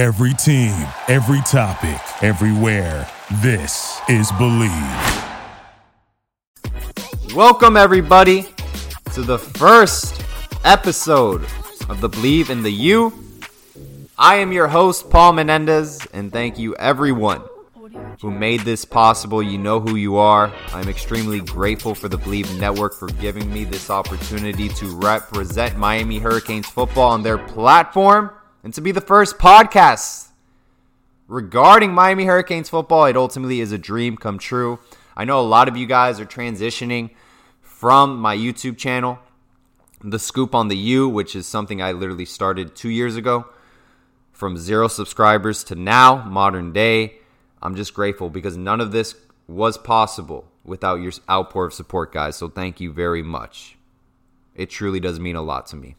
Every team, every topic, everywhere. This is Believe. Welcome, everybody, to the first episode of the Believe in the U. I am your host, Paul Menendez, and thank you, everyone who made this possible. You know who you are. I'm extremely grateful for the Believe Network for giving me this opportunity to represent Miami Hurricanes football on their platform and to be the first podcast regarding Miami Hurricanes football. It ultimately is a dream come true. I know a lot of you guys are transitioning from my YouTube channel, The Scoop on the U, which is something I literally started two years ago, from zero subscribers to now, modern day. I'm just grateful because none of this was possible without your outpour of support, guys. So thank you very much. It truly does mean a lot to me.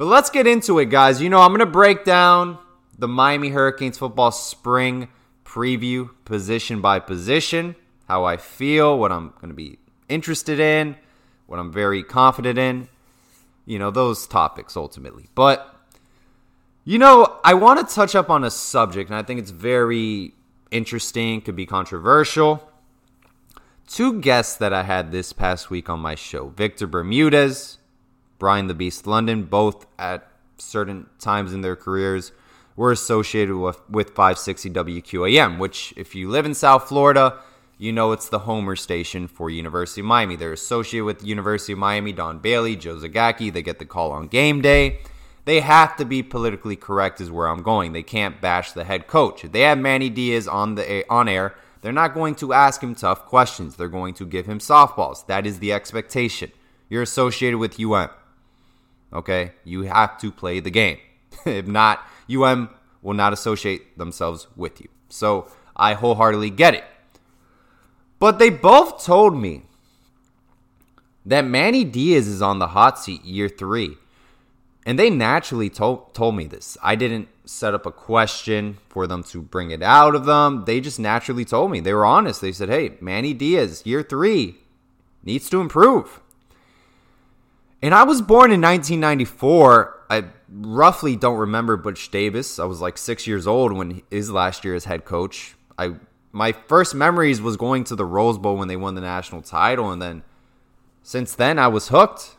But let's get into it, guys. You know, I'm going to break down the Miami Hurricanes football spring preview position by position, how I feel, what I'm going to be interested in, what I'm very confident in, you know, those topics ultimately. But, you know, I want to touch up on a subject, and I think it's very interesting, could be controversial. Two guests that I had this past week on my show Victor Bermudez, Brian the Beast London, both at certain times in their careers were associated with, with 560 WQAM, which, if you live in South Florida, you know it's the Homer station for University of Miami. They're associated with University of Miami, Don Bailey, Joe Zagacki. They get the call on game day. They have to be politically correct, is where I'm going. They can't bash the head coach. If they have Manny Diaz on the on air, they're not going to ask him tough questions. They're going to give him softballs. That is the expectation. You're associated with UM. Okay? You have to play the game. if not, UM will not associate themselves with you. So I wholeheartedly get it. But they both told me that Manny Diaz is on the hot seat year three. And they naturally told, told me this. I didn't set up a question for them to bring it out of them. They just naturally told me. They were honest. They said, hey, Manny Diaz, year three, needs to improve. And I was born in 1994. I roughly don't remember Butch Davis. I was like six years old when his last year as head coach. I my first memories was going to the Rose Bowl when they won the national title, and then since then I was hooked.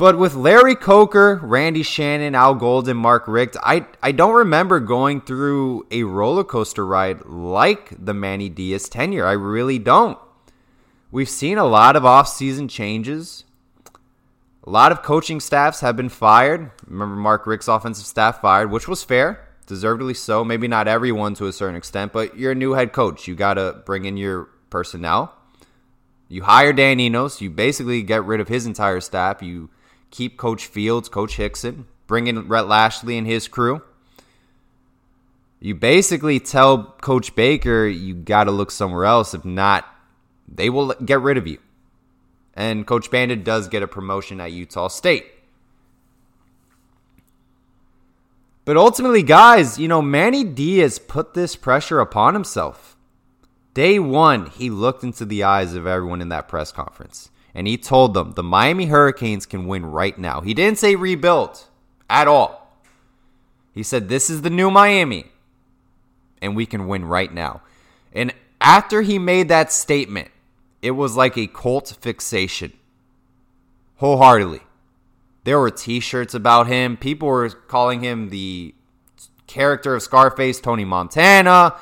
But with Larry Coker, Randy Shannon, Al Golden, Mark Richt, I, I don't remember going through a roller coaster ride like the Manny Diaz tenure. I really don't. We've seen a lot of offseason changes. A lot of coaching staffs have been fired. Remember Mark Richt's offensive staff fired, which was fair, deservedly so. Maybe not everyone to a certain extent, but you're a new head coach. You got to bring in your personnel. You hire Dan Enos. You basically get rid of his entire staff. You keep Coach Fields, Coach Hickson, bring in Rhett Lashlee and his crew. You basically tell Coach Baker you got to look somewhere else. If not, they will get rid of you. And Coach Bandit does get a promotion at Utah State. But ultimately, guys, you know, Manny Diaz put this pressure upon himself. Day one, he looked into the eyes of everyone in that press conference and he told them the Miami Hurricanes can win right now. He didn't say rebuild at all. He said, This is the new Miami, and we can win right now. And after he made that statement, it was like a cult fixation. Wholeheartedly. There were t shirts about him. People were calling him the character of Scarface, Tony Montana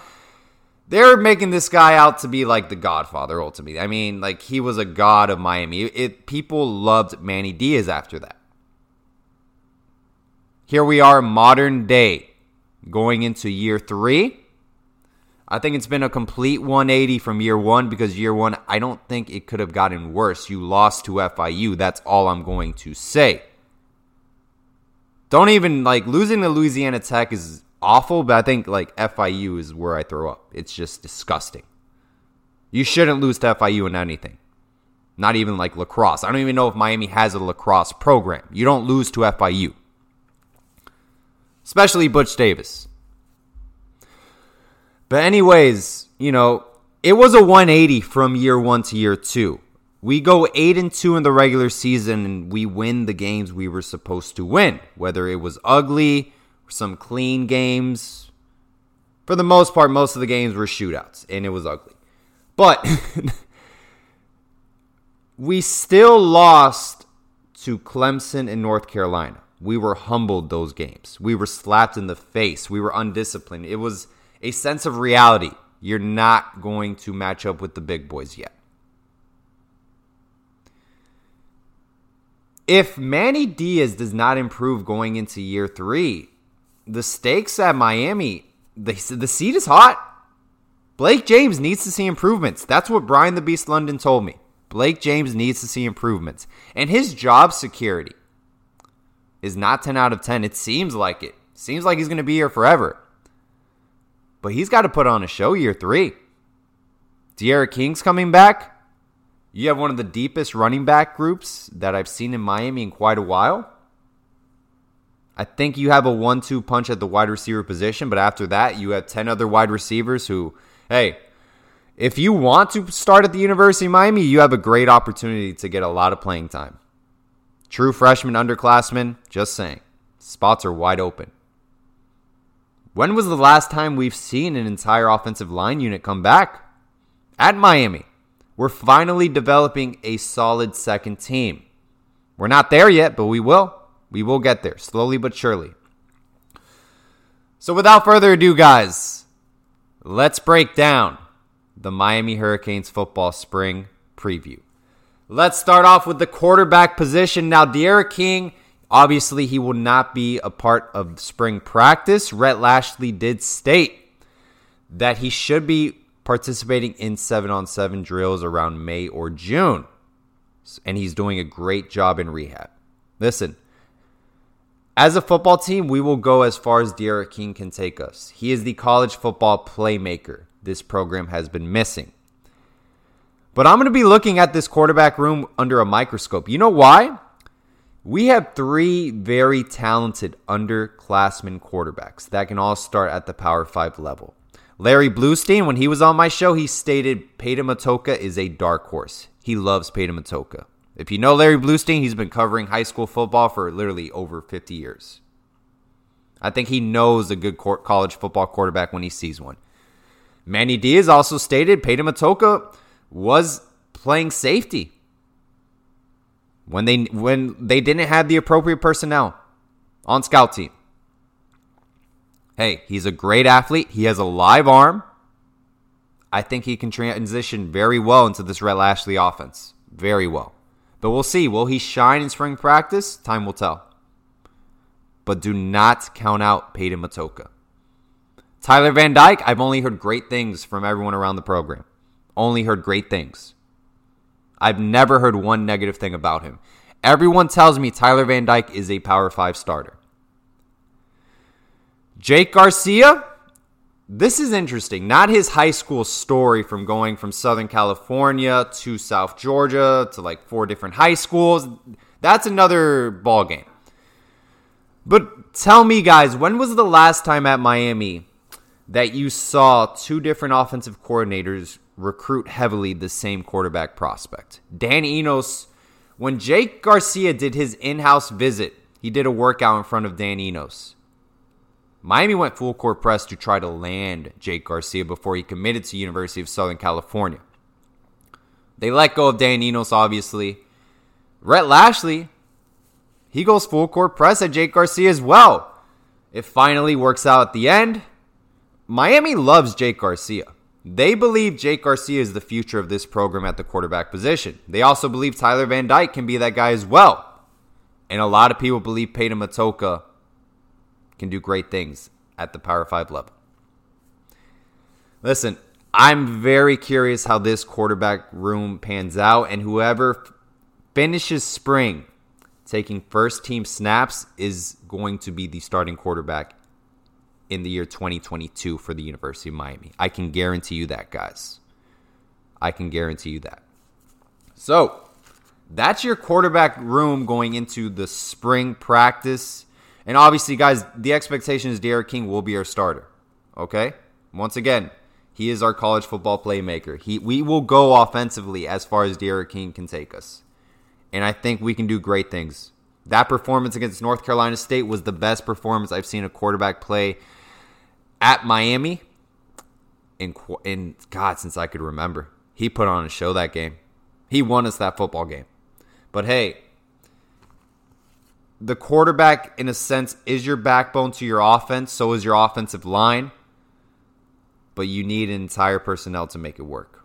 they're making this guy out to be like the Godfather ultimately. I mean, like he was a god of Miami. It people loved Manny Diaz after that. Here we are, modern day, going into year three. I think it's been a complete 180 from year one because year one, I don't think it could have gotten worse. You lost to FIU. That's all I'm going to say. Don't even like losing to Louisiana Tech is awful, but I think like FIU is where I throw up. It's just disgusting. You shouldn't lose to FIU in anything. Not even like lacrosse. I don't even know if Miami has a lacrosse program. You don't lose to FIU. Especially Butch Davis. But, anyways, you know, it was a 180 from year one to year two. We go 8 and 2 in the regular season and we win the games we were supposed to win. Whether it was ugly, some clean games. For the most part, most of the games were shootouts, and it was ugly. But we still lost to Clemson and North Carolina. We were humbled those games. We were slapped in the face. We were undisciplined. It was a sense of reality. You're not going to match up with the big boys yet. If Manny Diaz does not improve going into year three, the stakes at Miami, the, the seat is hot. Blake James needs to see improvements. That's what Brian the Beast London told me. Blake James needs to see improvements. And his job security is not 10 out of 10. It seems like it. Seems like he's going to be here forever. But he's got to put on a show year three. D'Eriq King's coming back. You have one of the deepest running back groups that I've seen in Miami in quite a while. I think you have a one two punch at the wide receiver position, but after that, you have 10 other wide receivers who, hey, if you want to start at the University of Miami, you have a great opportunity to get a lot of playing time. True freshman underclassmen, just saying. Spots are wide open. When was the last time we've seen an entire offensive line unit come back? At Miami. We're finally developing a solid second team. We're not there yet, but we will. We will get there, slowly but surely. So, without further ado, guys, let's break down the Miami Hurricanes football spring preview. Let's start off with the quarterback position. Now, D'Eriq King, obviously, he will not be a part of spring practice. Rhett Lashlee did state that he should be participating in seven on seven drills around May or June. And he's doing a great job in rehab. Listen, as a football team, we will go as far as D'Eriq King can take us. He is the college football playmaker this program has been missing. But I'm going to be looking at this quarterback room under a microscope. You know why? We have three very talented underclassmen quarterbacks that can all start at the Power 5 level. Larry Blustein, when he was on my show, he stated Peyton Matocha is a dark horse. He loves Peyton Matocha. If you know Larry Blustein, he's been covering high school football for literally over 50 years. I think he knows a good college football quarterback when he sees one. Manny Diaz also stated Peyton Matocha was playing safety when they when they didn't have the appropriate personnel on scout team. Hey, he's a great athlete. He has a live arm. I think he can transition very well into this Rhett Lashlee offense. Very well. But we'll see. Will he shine in spring practice? Time will tell. But do not count out Peyton Matocha. Tyler Van Dyke, I've only heard great things from everyone around the program. Only heard great things. I've never heard one negative thing about him. Everyone tells me Tyler Van Dyke is a Power 5 starter. Jake Garcia, this is interesting. Not his high school story from going from Southern California to South Georgia to like four different high schools. That's another ball game. But tell me, guys, when was the last time at Miami that you saw two different offensive coordinators recruit heavily the same quarterback prospect? Dan Enos, when Jake Garcia did his in house visit, he did a workout in front of Dan Enos. Miami went full court press to try to land Jake Garcia before he committed to University of Southern California. They let go of Dan Enos, obviously. Rhett Lashlee, he goes full court press at Jake Garcia as well. It finally works out at the end. Miami loves Jake Garcia. They believe Jake Garcia is the future of this program at the quarterback position. They also believe Tyler Van Dyke can be that guy as well. And a lot of people believe Peyton Matocha can do great things at the Power 5 level. Listen, I'm very curious how this quarterback room pans out, and whoever finishes spring taking first team snaps is going to be the starting quarterback in the year 2022 for the University of Miami. I can guarantee you that, guys. I can guarantee you that. So, that's your quarterback room going into the spring practice and obviously, guys, the expectation is D'Eriq King will be our starter. Okay? Once again, he is our college football playmaker. He we will go offensively as far as D'Eriq King can take us. And I think we can do great things. That performance against North Carolina State was the best performance I've seen a quarterback play at Miami in in God since I could remember. He put on a show that game. He won us that football game. But hey, the quarterback in a sense is your backbone to your offense, so is your offensive line. But you need an entire personnel to make it work.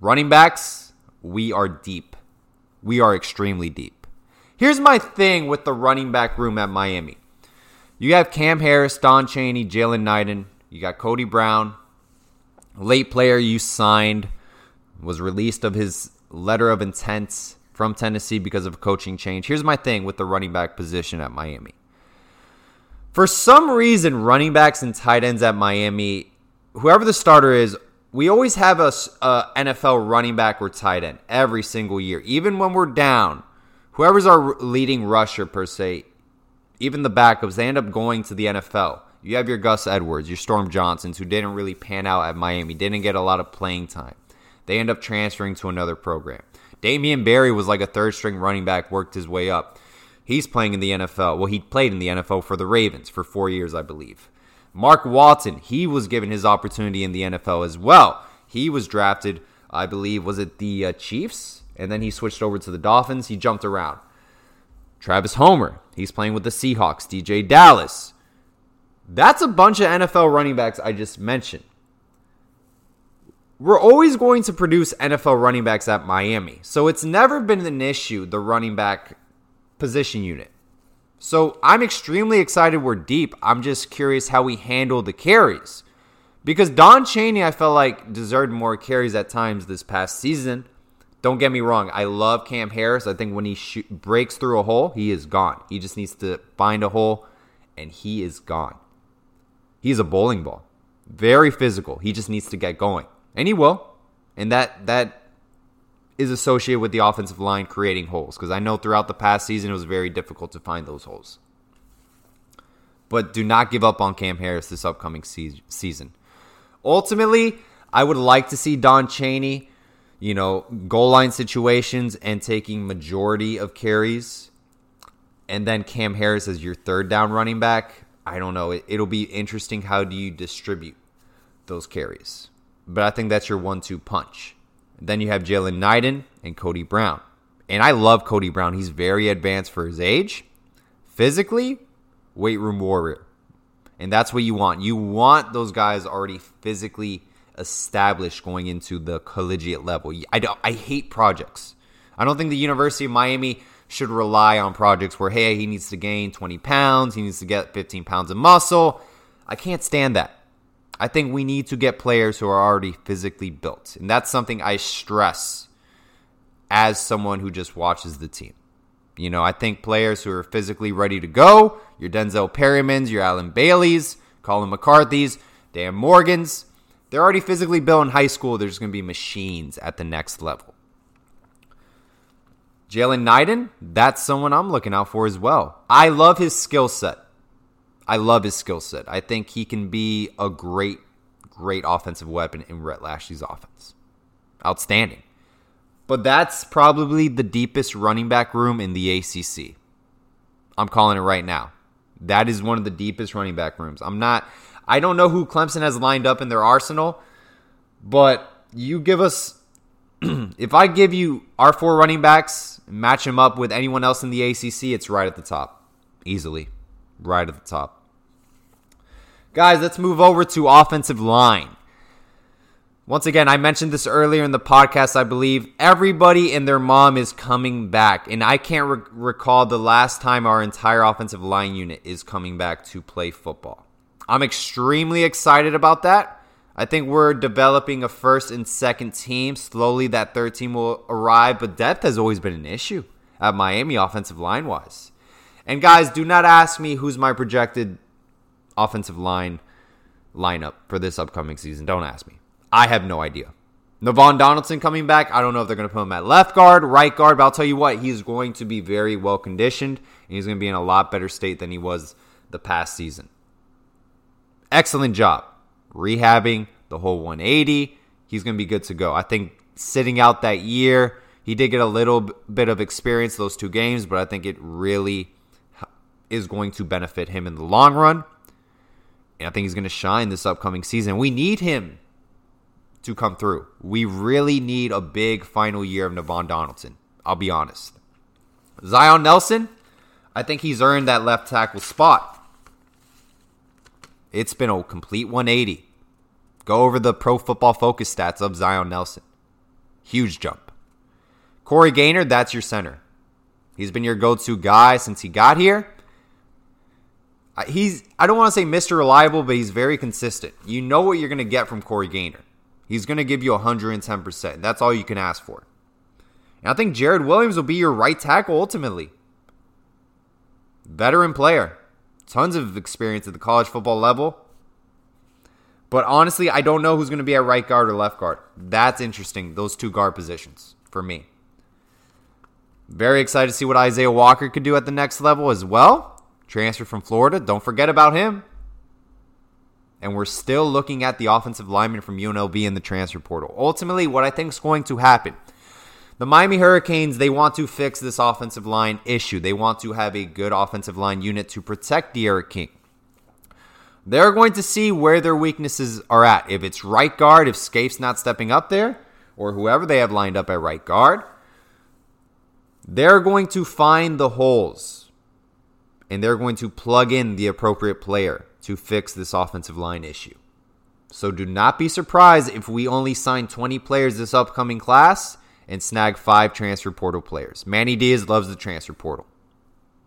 Running backs, we are deep. We are extremely deep. Here's my thing with the running back room at Miami. You have Cam Harris, Don Chaney, Jalen Knighton. You got Cody Brown, late player you signed, was released of his letter of intent from Tennessee because of a coaching change. Here's my thing with the running back position at Miami. For some reason, running backs and tight ends at Miami, whoever the starter is, we always have a, a, NFL running back or tight end every single year. Even when we're down, whoever's our leading rusher per se, even the backups, they end up going to the NFL. You have your Gus Edwards, your Storm Johnsons, who didn't really pan out at Miami, didn't get a lot of playing time. They end up transferring to another program. Damien Berry was like a third string running back, worked his way up. He's playing in the NFL. Well, he played in the NFL for the Ravens for four years, I believe. Mark Walton, he was given his opportunity in the NFL as well. He was drafted, I believe, was it the uh, Chiefs? And then he switched over to the Dolphins. He jumped around. Travis Homer, he's playing with the Seahawks. DJ Dallas. That's a bunch of NFL running backs I just mentioned. We're always going to produce NFL running backs at Miami. So it's never been an issue, the running back position unit. So I'm extremely excited we're deep. I'm just curious how we handle the carries. Because Don Chaney, I felt like, deserved more carries at times this past season. Don't get me wrong. I love Cam Harris. I think when he breaks through a hole, he is gone. He just needs to find a hole, and he is gone. He's a bowling ball. Very physical. He just needs to get going. And he will. And that that is associated with the offensive line creating holes because I know throughout the past season it was very difficult to find those holes. But do not give up on Cam Harris this upcoming se- season. Ultimately, I would like to see Don Chaney, you know, goal line situations and taking majority of carries and then Cam Harris as your third down running back. I don't know. It, will be interesting. How do you distribute those carries? But I think that's your one-two punch. Then you have Jalen Knighton and Cody Brown. And I love Cody Brown. He's very advanced for his age. Physically, weight room warrior. And that's what you want. You want those guys already physically established going into the collegiate level. I, don't, I hate projects. I don't think the University of Miami should rely on projects where, hey, he needs to gain 20 pounds, he needs to get 15 pounds of muscle. I can't stand that. I think we need to get players who are already physically built. And that's something I stress as someone who just watches the team. You know, I think players who are physically ready to go, your Denzel Perrymans, your Allen Baileys, Colin McCarthy's, Dan Morgan's, they're already physically built in high school. There's going to be machines at the next level. Jalen Knighton, that's someone I'm looking out for as well. I love his skill set. I love his skill set. I think he can be a great, great offensive weapon in Rhett Lashlee's offense. Outstanding. But that's probably the deepest running back room in the ACC. I'm calling it right now. That is one of the deepest running back rooms. I'm not, I don't know who Clemson has lined up in their arsenal, but you give us if I give you our four running backs, match them up with anyone else in the ACC, it's right at the top. Easily. Right at the top. Guys, let's move over to offensive line. Once again, I mentioned this earlier in the podcast, I believe. Everybody and their mom is coming back. And I can't re- recall the last time our entire offensive line unit is coming back to play football. I'm extremely excited about that. I think we're developing a first and second team. Slowly, that third team will arrive, but depth has always been an issue at Miami, offensive line wise. And guys, do not ask me who's my projected offensive line lineup for this upcoming season. Don't ask me. I have no idea. Navaughn Donaldson coming back. I don't know if they're going to put him at left guard, right guard, but I'll tell you what, he's going to be very well conditioned and he's going to be in a lot better state than he was the past season. Excellent job rehabbing the whole 180. He's going to be good to go. I think sitting out that year, he did get a little bit of experience those two games, but I think it really is going to benefit him in the long run. And I think he's going to shine this upcoming season. We need him to come through. We really need a big final year of Navaughn Donaldson. I'll be honest. Zion Nelson, I think he's earned that left tackle spot. It's been a complete 180. Go over the pro football focus stats of Zion Nelson. Huge jump. Corey Gaynor, that's your center. He's been your go to guy since he got here. He's, I don't want to say Mr. Reliable, but he's very consistent. You know what you're going to get from Corey Gaynor. He's going to give you 110%. That's all you can ask for. And I think Jarrid Williams will be your right tackle ultimately. Veteran player. Tons of experience at the college football level. But honestly, I don't know who's going to be at right guard or left guard. That's interesting, those two guard positions for me. Very excited to see what Isaiah Walker could do at the next level as well. Transfer from Florida. Don't forget about him. And we're still looking at the offensive lineman from UNLV in the transfer portal. Ultimately, what I think is going to happen the Miami Hurricanes, they want to fix this offensive line issue. They want to have a good offensive line unit to protect D'Eriq King. They're going to see where their weaknesses are at. If it's right guard, if Scapes not stepping up there, or whoever they have lined up at right guard, they're going to find the holes and they're going to plug in the appropriate player to fix this offensive line issue. So do not be surprised if we only sign 20 players this upcoming class and snag five transfer portal players. Manny Diaz loves the transfer portal.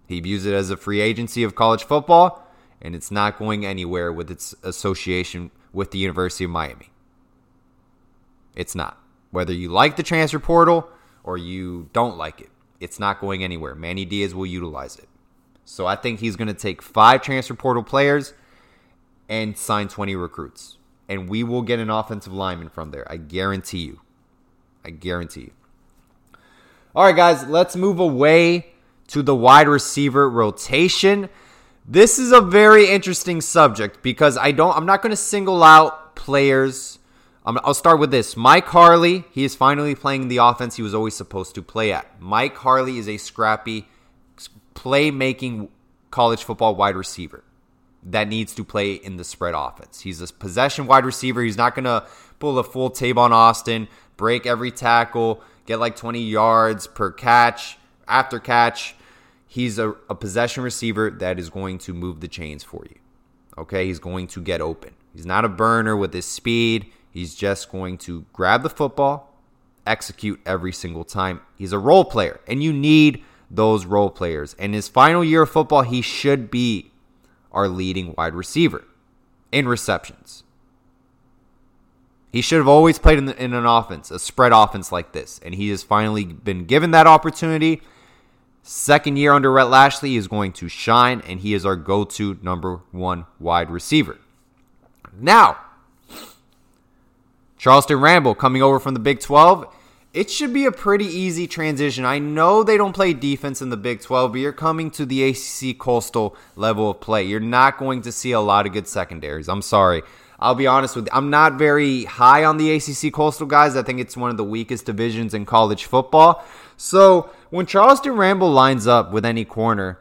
He views it as a free agency of college football, and it's not going anywhere with its association with the University of Miami. It's not. Whether you like the transfer portal or you don't like it, it's not going anywhere. Manny Diaz will utilize it. So I think he's going to take five transfer portal players and sign 20 recruits. And we will get an offensive lineman from there. I guarantee you. I guarantee you. All right, guys, let's move away to the wide receiver rotation. This is a very interesting subject because I don't I'm not going to single out players. I'll start with this. Mike Harley, he is finally playing the offense he was always supposed to play at. Mike Harley is a scrappy playmaking college football wide receiver that needs to play in the spread offense. He's a possession wide receiver. He's not going to pull a full Tavon Austin, break every tackle, get like 20 yards per catch, after catch. He's a, a possession receiver that is going to move the chains for you. Okay, he's going to get open. He's not a burner with his speed. He's just going to grab the football, execute every single time. He's a role player, and you need those role players. In his final year of football, he should be our leading wide receiver in receptions. He should have always played in, in, an offense, a spread offense like this, and he has finally been given that opportunity. Second year under Rhett Lashlee, he is going to shine, and he is our go to number one wide receiver. Now, Charleston Rambo coming over from the Big 12 it should be a pretty easy transition. I know they don't play defense in the Big 12, but you're coming to the ACC Coastal level of play. You're not going to see a lot of good secondaries. I'm sorry. I'll be honest with you. I'm not very high on the ACC Coastal guys. I think it's one of the weakest divisions in college football. So when Charleston Rambo lines up with any corner,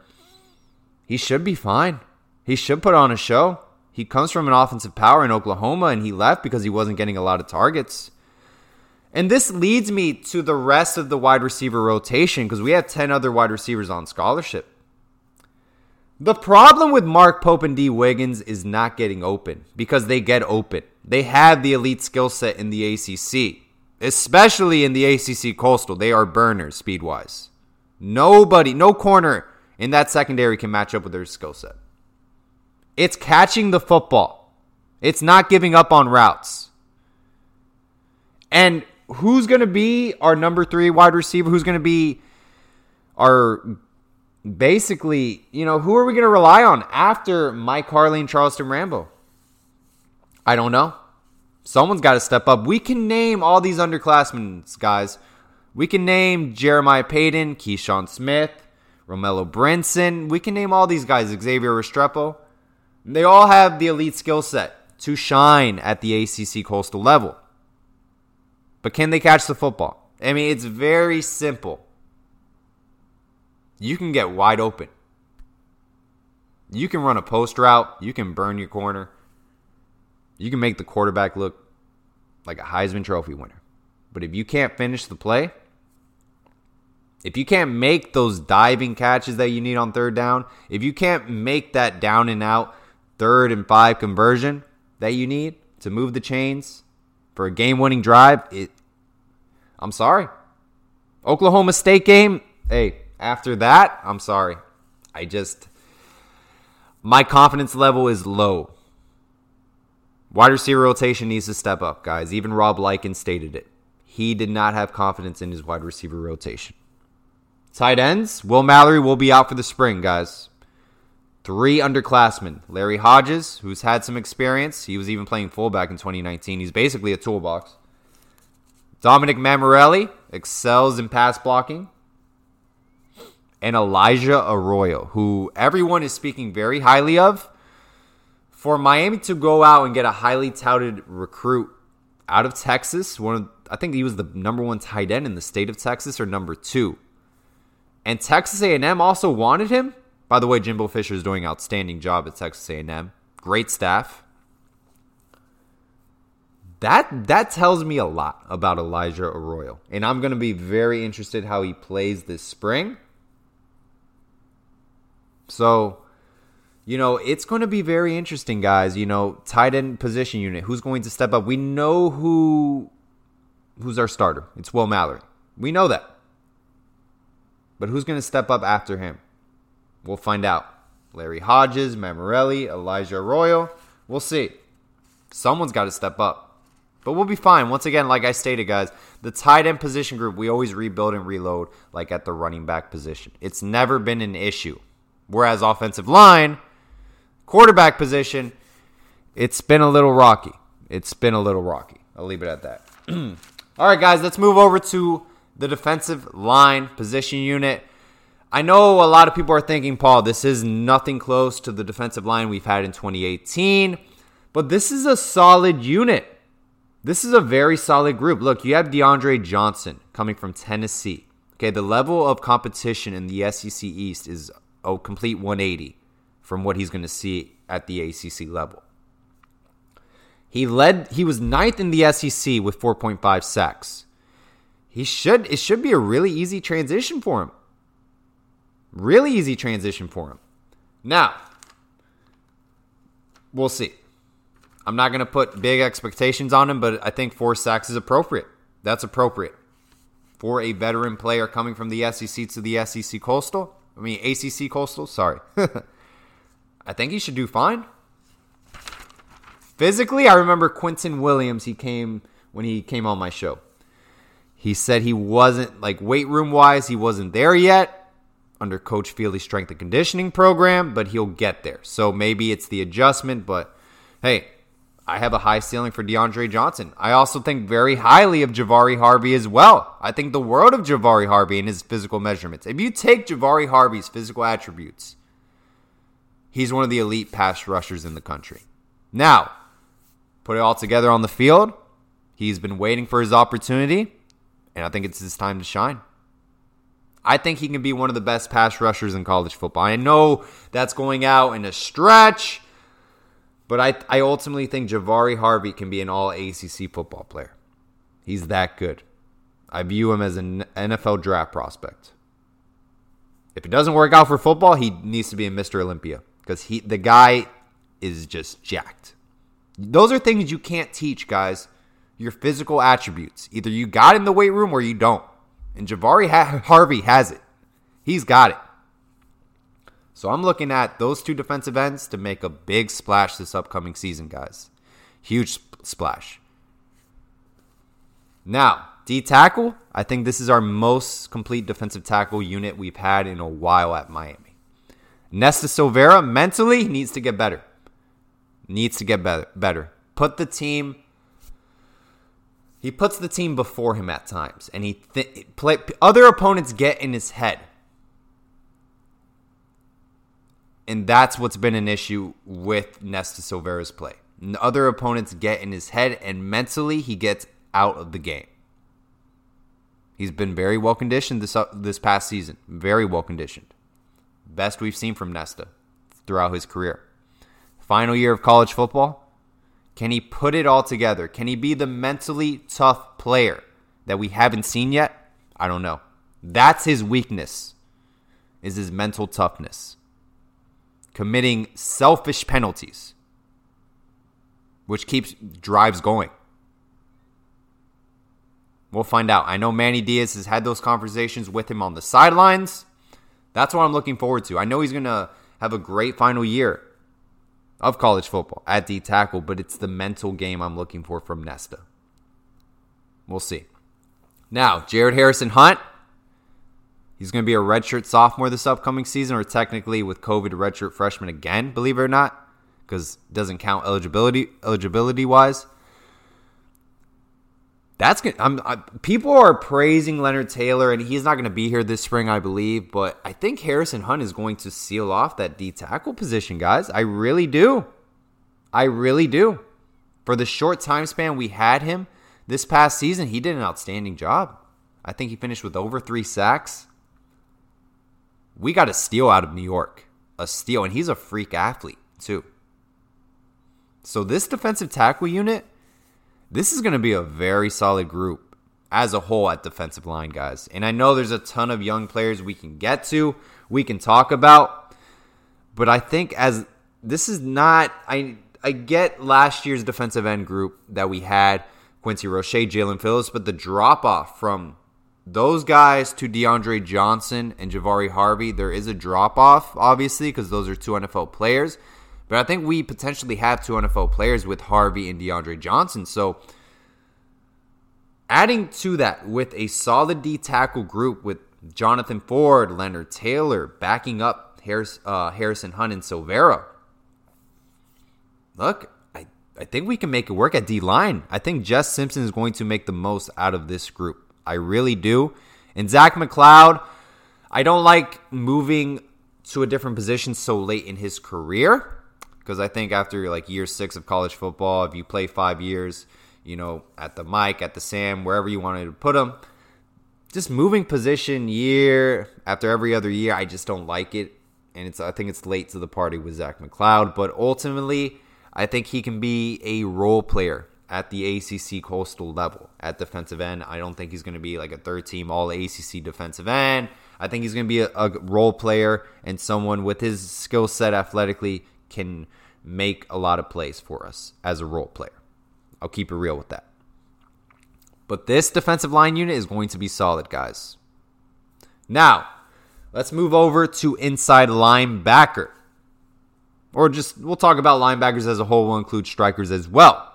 he should be fine. He should put on a show. He comes from an offensive power in Oklahoma, and he left because he wasn't getting a lot of targets. And this leads me to the rest of the wide receiver rotation because we have 10 other wide receivers on scholarship. The problem with Mark Pope and D. Wiggins is not getting open because they get open. They have the elite skill set in the ACC, especially in the ACC Coastal. They are burners speed wise. Nobody, no corner in that secondary can match up with their skill set. It's catching the football, it's not giving up on routes. And who's going to be our number three wide receiver? Who's going to be our basically, you know, who are we going to rely on after Mike Harley and Charleston Rambo? I don't know. Someone's got to step up. We can name all these underclassmen, guys. We can name Jeremiah Payton, Keyshawn Smith, Romello Brinson. We can name all these guys, Xavier Restrepo. They all have the elite skill set to shine at the ACC coastal level. But can they catch the football? I mean, it's very simple. You can get wide open. You can run a post route. You can burn your corner. You can make the quarterback look like a Heisman Trophy winner. But if you can't finish the play, if you can't make those diving catches that you need on third down, if you can't make that down and out third and five conversion that you need to move the chains for a game winning drive, it I'm sorry. Oklahoma State game, hey, after that, I'm sorry. I just my confidence level is low. Wide receiver rotation needs to step up, guys. Even Rob Likens stated it. He did not have confidence in his wide receiver rotation. Tight ends, Will Mallory will be out for the spring, guys. Three underclassmen. Larry Hodges, who's had some experience. He was even playing fullback in 2019. He's basically a toolbox. Dominic Mammarelli excels in pass blocking. And Elijah Arroyo, who everyone is speaking very highly of. For Miami to go out and get a highly touted recruit out of Texas, one of, I think he was the number one tight end in the state of Texas or number two and Texas A&M also wanted him. By the way, Jimbo Fisher is doing an outstanding job at Texas A&M. Great staff. That that tells me a lot about Elijah Arroyo, and I'm going to be very interested how he plays this spring. So, you know, it's going to be very interesting, guys. You know, tight end position unit, who's going to step up? We know who who's our starter. It's Will Mallory. We know that. But who's going to step up after him? We'll find out. Larry Hodges, Mammarelli, Elijah Arroyo. We'll see. Someone's got to step up. But we'll be fine. Once again, like I stated, guys, the tight end position group, we always rebuild and reload like at the running back position. It's never been an issue. Whereas offensive line, quarterback position, it's been a little rocky. It's been a little rocky. I'll leave it at that. All right, guys, let's move over to the defensive line position unit. I know a lot of people are thinking, Paul, this is nothing close to the defensive line we've had in 2018, but this is a solid unit. This is a very solid group. Look, you have DeAndre Johnson coming from Tennessee. Okay, the level of competition in the SEC East is a complete 180 from what he's going to see at the ACC level. He led he was ninth in the SEC with 4.5 sacks he should it should be a really easy transition for him. Really easy transition for him. Now, we'll see. I'm not going to put big expectations on him, but I think four sacks is appropriate. That's appropriate for a veteran player coming from the SEC to the SEC Coastal. I mean ACC Coastal. Sorry. I think he should do fine. Physically, I remember Quentin Williams. He came when he came on my show. He said he wasn't, like weight room wise, he wasn't there yet under Coach Feeley's strength and conditioning program, but he'll get there. So maybe it's the adjustment, but hey, I have a high ceiling for DeAndre Johnson. I also think very highly of Jahfari Harvey as well. I think the world of Jahfari Harvey and his physical measurements. If you take Jahfari Harvey's physical attributes, he's one of the elite pass rushers in the country. Now, put it all together on the field. He's been waiting for his opportunity and I think it's his time to shine. I think he can be one of the best pass rushers in college football. I know that's going out in a stretch, but I, I ultimately think Jahfari Harvey can be an all ACC football player. He's that good. I view him as an NFL draft prospect. If it doesn't work out for football, he needs to be a Mr. Olympia because he the guy is just jacked. Those are things you can't teach, guys your physical attributes. Either you got in the weight room or you don't. And Jahfari ha- Harvey has it. He's got it. So I'm looking at those two defensive ends to make a big splash this upcoming season, guys. Huge sp- splash. Now, D tackle, I think this is our most complete defensive tackle unit we've had in a while at Miami. Nesta Silvera mentally needs to get better. Needs to get better. Better. Put the team he puts the team before him at times, and he th- play, other opponents get in his head, and that's what's been an issue with Nesta Silvera's play. Other opponents get in his head, and mentally he gets out of the game. He's been very well conditioned this uh, this past season. Very well conditioned. Best we've seen from Nesta throughout his career. Final year of college football. Can he put it all together? Can he be the mentally tough player that we haven't seen yet? I don't know. That's his weakness. Is his mental toughness. Committing selfish penalties which keeps drives going. We'll find out. I know Manny Diaz has had those conversations with him on the sidelines. That's what I'm looking forward to. I know he's going to have a great final year of college football at D tackle, but it's the mental game I'm looking for from Nesta. We'll see. Now, Jared Harrison Hunt. He's going to be a redshirt sophomore this upcoming season, or technically with COVID, redshirt freshman again, believe it or not because doesn't count eligibility eligibility wise. That's good. I'm, I, people are praising Leonard Taylor, and he's not going to be here this spring, I believe. But I think Harrison Hunt is going to seal off that D tackle position, guys. I really do. I really do. For the short time span we had him this past season, he did an outstanding job. I think he finished with over three sacks. We got a steal out of New York, a steal, and he's a freak athlete too. So this defensive tackle unit, this is going to be a very solid group as a whole at defensive line, guys. And I know there's a ton of young players we can get to, we can talk about, but I think as this is not I I get last year's defensive end group that we had Quincy Roche, Jaelan Phillips, but the drop off from those guys to DeAndre Johnson and Jahfari Harvey, there is a drop off, obviously, because those are two NFL players. But I think we potentially have two NFL players with Harvey and DeAndre Johnson. So adding to that with a solid D tackle group with Jonathan Ford, Leonard Taylor backing up Harris, uh, Harrison Hunt and Silvera. Look, I, I think we can make it work at D line. I think Jess Simpson is going to make the most out of this group. I really do. And Zach McCloud, I don't like moving to a different position so late in his career because I think after like year six of college football, if you play five years, you know, at the Mike, at the Sam, wherever you wanted to put him, just moving position year after every other year, I just don't like it. And it's I think it's late to the party with Zach McCloud, but ultimately, I think he can be a role player at the ACC coastal level at defensive end. I don't think he's going to be like a third team all ACC defensive end. I think he's going to be a, a role player and someone with his skill set athletically can make a lot of plays for us as a role player. I'll keep it real with that. But this defensive line unit is going to be solid, guys. Now, let's move over to inside linebacker. Or just, we'll talk about linebackers as a whole. We'll include strikers as well.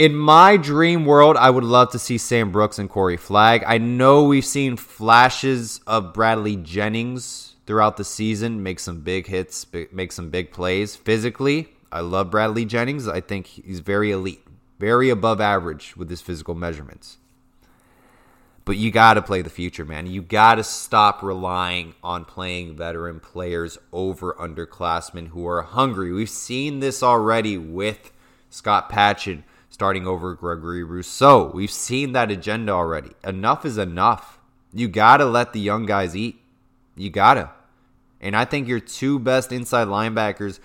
In my dream world, I would love to see Sam Brooks and Corey Flagg. I know we've seen flashes of Bradley Jennings throughout the season, make some big hits, make some big plays. Physically, I love Bradley Jennings. I think he's very elite, very above average with his physical measurements. But you got to play the future, man. You got to stop relying on playing veteran players over underclassmen who are hungry. We've seen this already with Scott Patchan starting over Gregory Rousseau. We've seen that agenda already. Enough is enough. You got to let the young guys eat. You got to. And I think your two best inside linebackers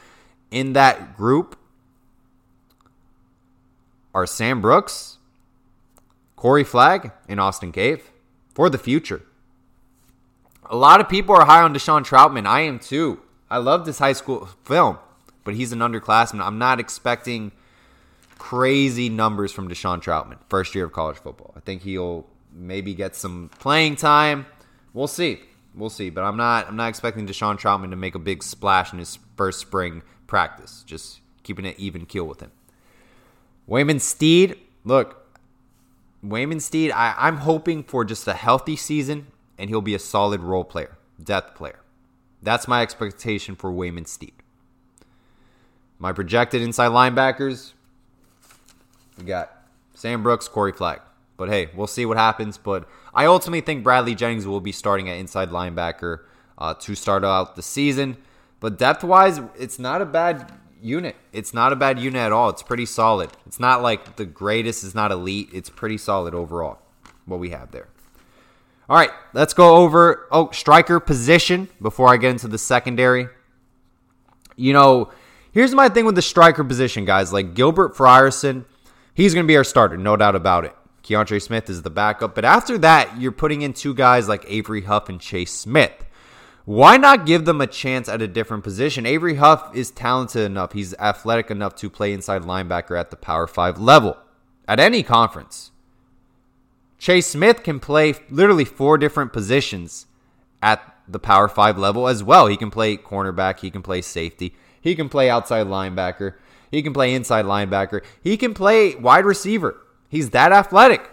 in that group are Sam Brooks, Corey Flagg, and Austin Cave for the future. A lot of people are high on Deshaun Trautman. I am too. I love this high school film, but he's an underclassman. I'm not expecting crazy numbers from Deshaun Troutman, first year of college football. I think he'll maybe get some playing time. We'll see. We'll see, but I'm not. I'm not expecting Deshaun Troutman to make a big splash in his first spring practice. Just keeping it even keel with him. Waynmon Steed, look, Waynmon Steed. I, I'm hoping for just a healthy season, and he'll be a solid role player, depth player. That's my expectation for Waynmon Steed. My projected inside linebackers, we got Sam Brooks, Corey Flagg. But hey, we'll see what happens. But I ultimately think Bradley Jennings will be starting at inside linebacker uh, to start out the season. But depth wise, it's not a bad unit. It's not a bad unit at all. It's pretty solid. It's not like the greatest, it's not elite. It's pretty solid overall. what we have there. All right, let's go over oh striker position before I get into the secondary. You know, here's my thing with the striker position, guys. Like Gilbert Frierson, he's going to be our starter, no doubt about it. Keontra Smith is the backup, but after that, you're putting in two guys like Avery Huff and Chase Smith. Why not give them a chance at a different position? Avery Huff is talented enough. He's athletic enough to play inside linebacker at the Power 5 level at any conference. Chase Smith can play literally four different positions at the Power 5 level as well. He can play cornerback, he can play safety, he can play outside linebacker, he can play inside linebacker, he can play wide receiver. He's that athletic.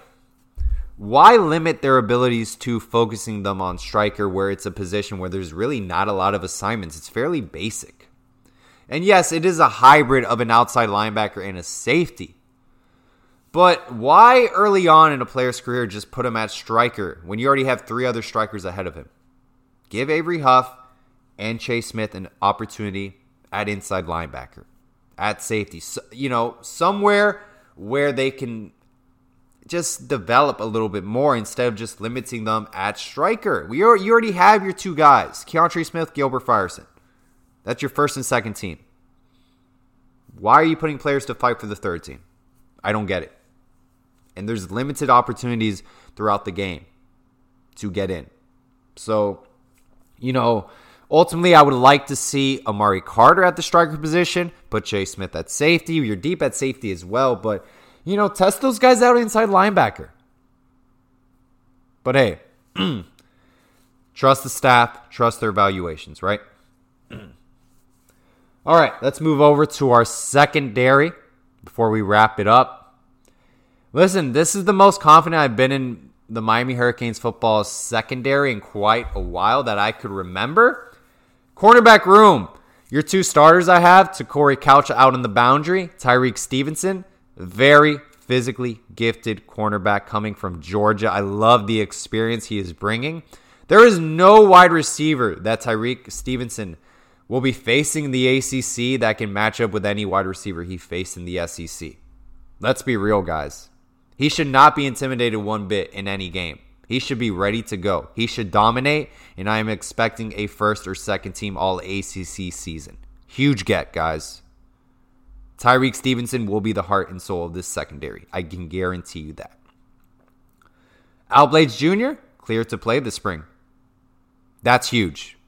Why limit their abilities to focusing them on striker where it's a position where there's really not a lot of assignments? It's fairly basic. And yes, it is a hybrid of an outside linebacker and a safety. But why early on in a player's career just put him at striker when you already have three other strikers ahead of him? Give Avery Huff and Chase Smith an opportunity at inside linebacker, at safety. So, you know, somewhere where they can just develop a little bit more instead of just limiting them at striker. We are, you already have your two guys, Keontra Smith, Gilbert Frierson. That's your first and second team. Why are you putting players to fight for the third team? I don't get it and there's limited opportunities throughout the game to get in. So, you know, ultimately, I would like to see Amari Carter at the striker position, put Jay Smith at safety. You're deep at safety as well, but, you know, test those guys out inside linebacker. But hey, trust the staff, trust their evaluations, right? All right, let's move over to our secondary before we wrap it up. Listen, this is the most confident I've been in the Miami Hurricanes football secondary in quite a while that I could remember. Cornerback room. Your two starters I have, Te'Cory Couch out in the boundary, Tyrique Stevenson, very physically gifted cornerback coming from Georgia. I love the experience he is bringing. There is no wide receiver that Tyrique Stevenson will be facing in the ACC that can match up with any wide receiver he faced in the SEC. Let's be real, guys. He should not be intimidated one bit in any game. He should be ready to go. He should dominate, and I am expecting a first or second team all ACC season. Huge get, guys. Tyrique Stevenson will be the heart and soul of this secondary. I can guarantee you that. Al Blades Jr., clear to play this spring. That's huge.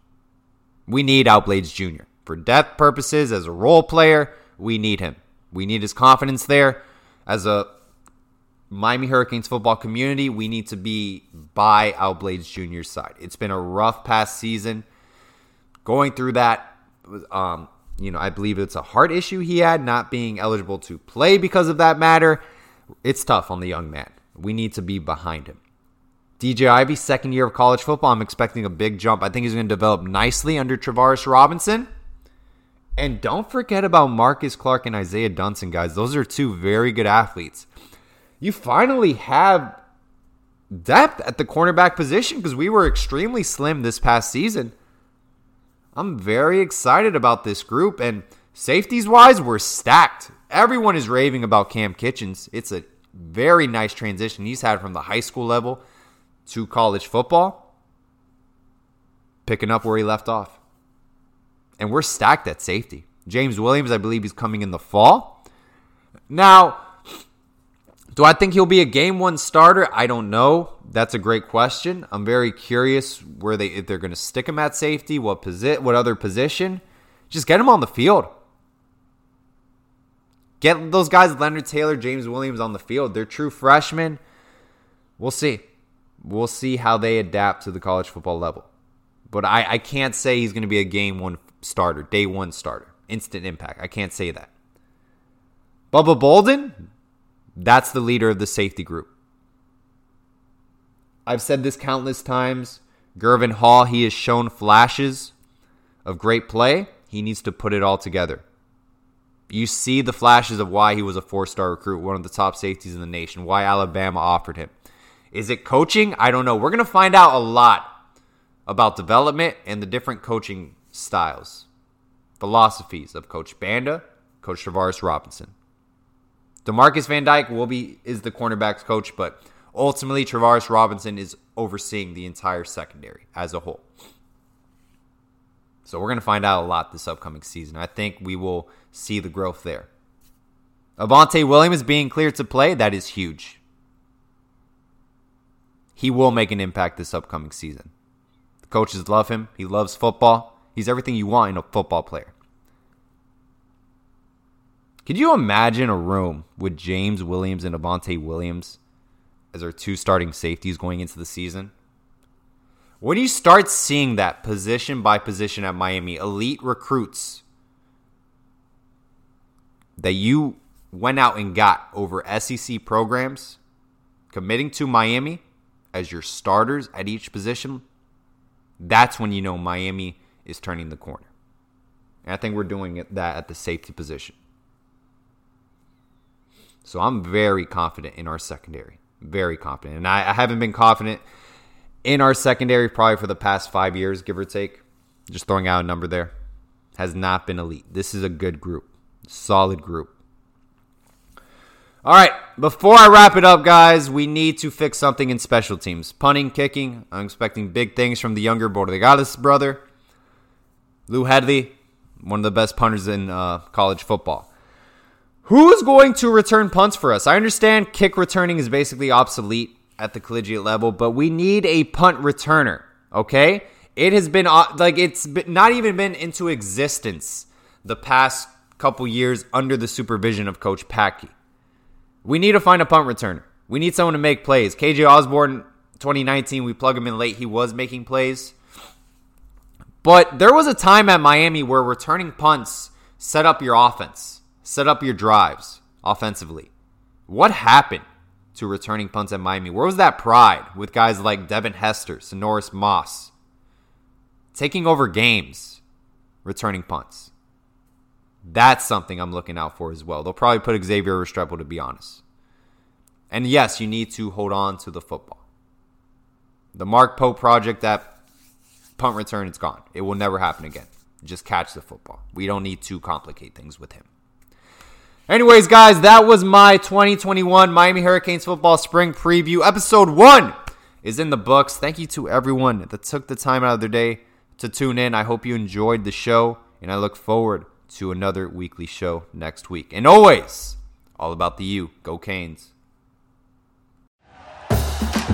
We need Al Blades Jr. For depth purposes, as a role player, we need him. We need his confidence there. As a Miami Hurricanes football community, we need to be by Al Blades Jr.'s side. It's been a rough past season. Going through that, um, you know, I believe it's a heart issue he had, not being eligible to play because of that matter. It's tough on the young man. We need to be behind him. DJ Ivey, second year of college football. I'm expecting a big jump. I think he's going to develop nicely under Travaris Robinson. And don't forget about Marcus Clark and Isaiah Dunson, guys. Those are two very good athletes you finally have depth at the cornerback position because we were extremely slim this past season. I'm very excited about this group and safeties wise, we're stacked. Everyone is raving about Cam Kitchens. It's a very nice transition he's had from the high school level to college football, picking up where he left off. And we're stacked at safety. James Williams, I believe he's coming in the fall. Now, do I think he'll be a game one starter? I don't know. That's a great question. I'm very curious where they if they're going to stick him at safety, what posi- what other position. Just get him on the field. Get those guys, Leonard Taylor, James Williams, on the field. They're true freshmen. We'll see. We'll see how they adapt to the college football level. But I, I can't say he's going to be a game one starter, day one starter, instant impact. I can't say that. Bubba Bolden, that's the leader of the safety group. I've said this countless times. Gurvan Hall, he has shown flashes of great play. He needs to put it all together. You see the flashes of why he was a four star recruit, one of the top safeties in the nation, why Alabama offered him. Is it coaching? I don't know. We're going to find out a lot about development and the different coaching styles, philosophies of Coach Banda, Coach Travaris Robinson. Demarcus Van Dyke will be is the cornerbacks coach, but Ultimately, Travaris Robinson is overseeing the entire secondary as a whole. So we're going to find out a lot this upcoming season. I think we will see the growth there. Avantae Williams being cleared to play, that is huge. He will make an impact this upcoming season. The coaches love him. He loves football. He's everything you want in a football player. Could you imagine a room with James Williams and Avantae Williams as our two starting safeties going into the season? When you start seeing that position by position at Miami, elite recruits that you went out and got over SEC programs, committing to Miami as your starters at each position, that's when you know Miami is turning the corner. And I think we're doing that at the safety position. So I'm very confident in our secondary. Very confident. And I, I haven't been confident in our secondary probably for the past five years, give or take. Just throwing out a number there. Has not been elite. This is a good group, solid group. All right, before I wrap it up, guys, we need to fix something in special teams. Punting, kicking. I'm expecting big things from the younger Borregales brother. Lou Hedley, one of the best punters in uh, college football. Who is going to return punts for us? I understand kick returning is basically obsolete at the collegiate level, but we need a punt returner, okay? It has been uh, like it's not even been into existence the past couple years under the supervision of Coach Packy. We need to find a punt returner. We need someone to make plays. KJ Osborne, 2019, we plug him in late. He was making plays. But there was a time at Miami where returning punts set up your offense, set up your drives offensively. What happened? to returning punts at Miami? Where was that pride with guys like Devin Hester, Sinorice Moss, taking over games, returning punts? That's something I'm looking out for as well. They'll probably put Xavier Restrepo to be honest. And yes, you need to hold on to the football. The Mark Pope project, that punt return, it's gone. It will never happen again. Just catch the football. We don't need to complicate things with him. Anyways, guys, that was my 2021 Miami Hurricanes football spring preview. Episode one is in the books. Thank you to everyone that took the time out of their day to tune in. I hope you enjoyed the show, and I look forward to another weekly show next week. And always, all about the U. Go Canes.